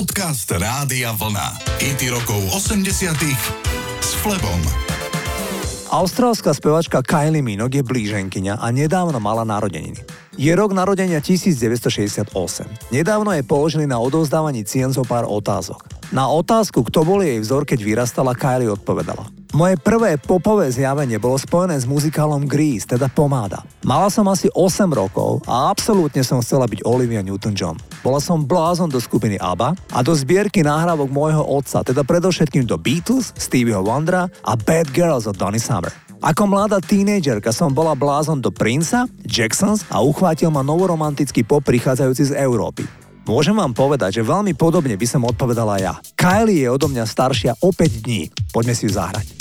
Podcast Rádia Vlna. IT rokov 80 s Flebom. Austrálska spevačka Kylie Minogue je blíženkyňa a nedávno mala narodeniny. Je rok narodenia 1968. Nedávno jej položili na odovzdávaní cien zo pár otázok. Na otázku, kto bol jej vzor, keď vyrastala, Kylie odpovedala. Moje prvé popové zjavenie bolo spojené s muzikálom Grease, teda Pomáda. Mala som asi 8 rokov a absolútne som chcela byť Olivia Newton-John. Bola som blázon do skupiny ABBA a do zbierky náhrávok môjho otca, teda predovšetkým do Beatles, Stevieho Wondera a Bad Girls od Donny Summer. Ako mladá tínejdžerka som bola blázon do Princa, Jacksons a uchvátil ma novoromantický pop prichádzajúci z Európy. Môžem vám povedať, že veľmi podobne by som odpovedala ja. Kylie je odo mňa staršia o 5 dní. Poďme si ju zahrať.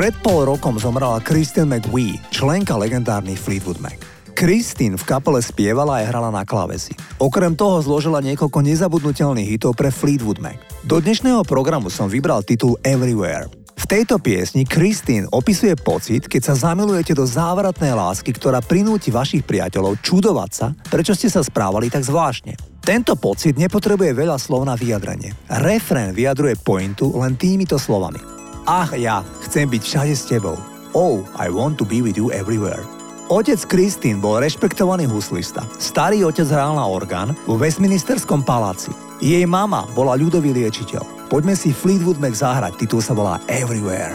Pred pol rokom zomrala Kristen McWee, členka legendárnych Fleetwood Mac. Kristin v kapele spievala a hrala na klávesi. Okrem toho zložila niekoľko nezabudnutelných hitov pre Fleetwood Mac. Do dnešného programu som vybral titul Everywhere. V tejto piesni Kristín opisuje pocit, keď sa zamilujete do závratnej lásky, ktorá prinúti vašich priateľov čudovať sa, prečo ste sa správali tak zvláštne. Tento pocit nepotrebuje veľa slov na vyjadrenie. Refrén vyjadruje pointu len týmito slovami. Ach ja, chcem byť všade s tebou. Oh, I want to be with you everywhere. Otec Kristín bol rešpektovaný huslista. Starý otec hral na orgán vo Westminsterskom paláci. Jej mama bola ľudový liečiteľ. Poďme si Fleetwood Mac zahrať, titul sa volá Everywhere.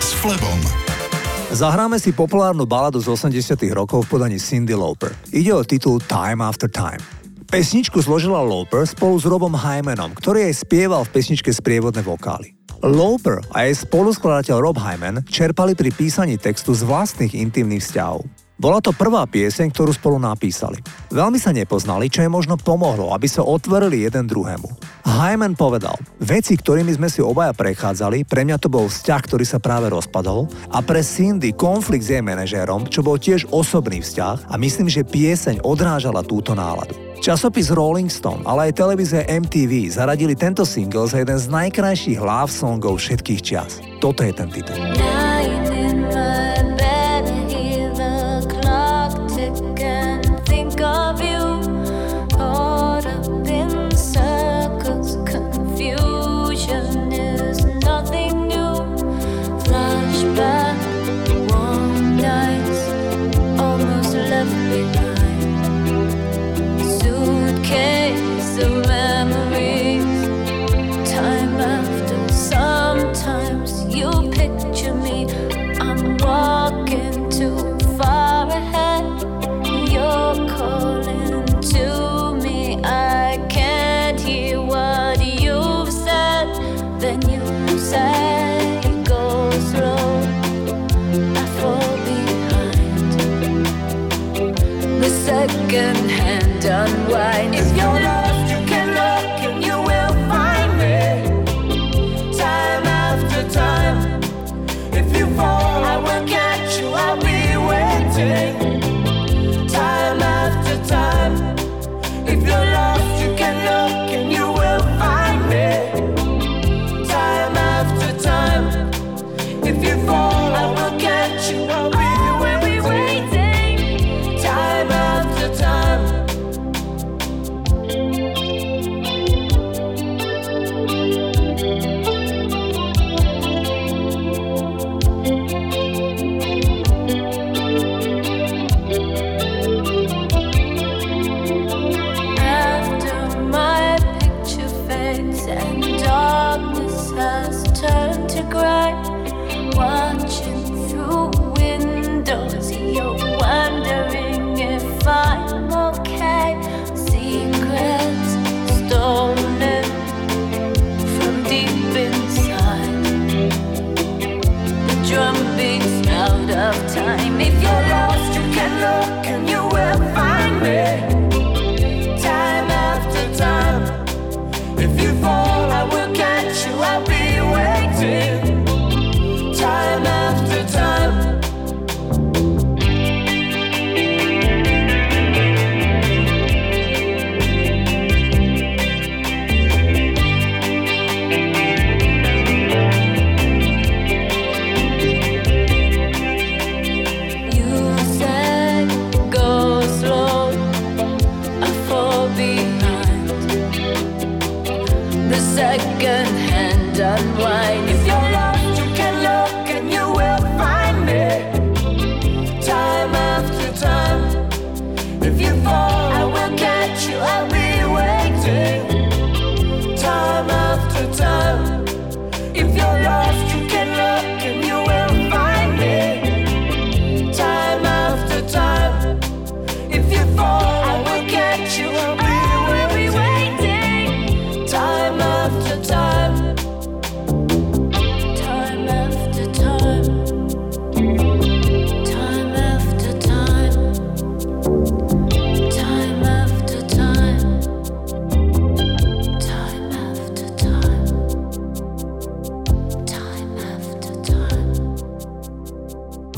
S Flebom. Zahráme si populárnu baladu z 80 rokov v podaní Cindy Lauper. Ide o titul Time After Time. Pesničku zložila Lauper spolu s Robom Hymanom, ktorý aj spieval v pesničke sprievodné vokály. Lauper a jej spoluskladateľ Rob Hyman čerpali pri písaní textu z vlastných intimných vzťahov. Bola to prvá pieseň, ktorú spolu napísali. Veľmi sa nepoznali, čo je možno pomohlo, aby sa otvorili jeden druhému. Hyman povedal, veci, ktorými sme si obaja prechádzali, pre mňa to bol vzťah, ktorý sa práve rozpadol a pre Cindy konflikt s jej manažérom, čo bol tiež osobný vzťah a myslím, že pieseň odrážala túto náladu. Časopis Rolling Stone, ale aj televízie MTV zaradili tento single za jeden z najkrajších love songov všetkých čias. Toto je ten titul.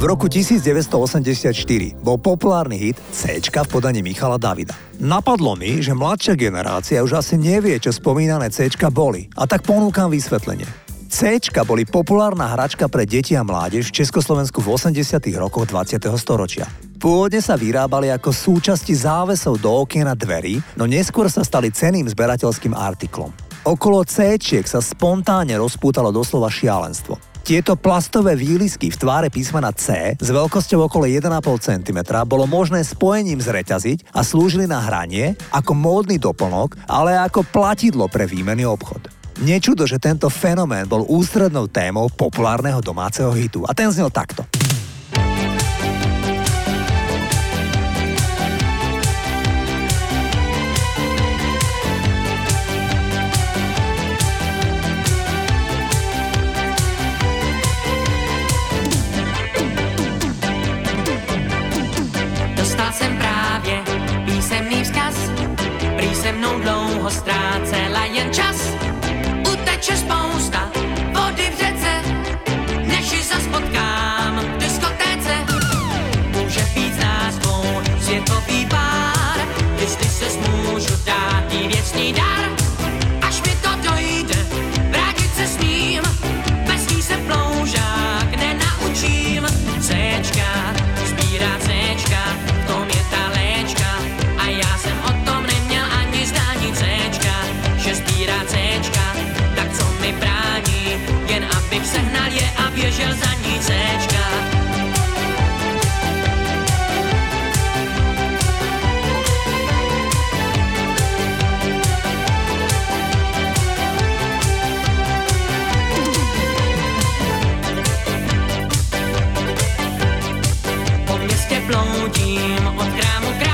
Roku 1984 bol populárny hit C v podaní Michala Davida. Napadlo mi, že mladšia generácia už asi nevie, čo spomínané C boli, a tak ponúkam vysvetlenie. C boli populárna hračka pre deti a mládež v Československu v 80. rokoch 20. storočia. Pôvodne sa vyrábali ako súčasti závesov do okien a dverí, no neskôr sa stali ceným zberateľským artiklom. Okolo C sa spontánne rozpútalo doslova šialenstvo. Tieto plastové výlisky v tváre písmena C s veľkosťou okolo 1,5 cm bolo možné spojením zreťaziť a slúžili na hranie ako módny doplnok, ale ako platidlo pre výmenný obchod. Nečudo, že tento fenomén bol ústrednou témou populárneho domáceho hitu a ten znel takto. Sehnal je a běžel za ní ប្លង់ជាមកបត់ក្រាមកក្រា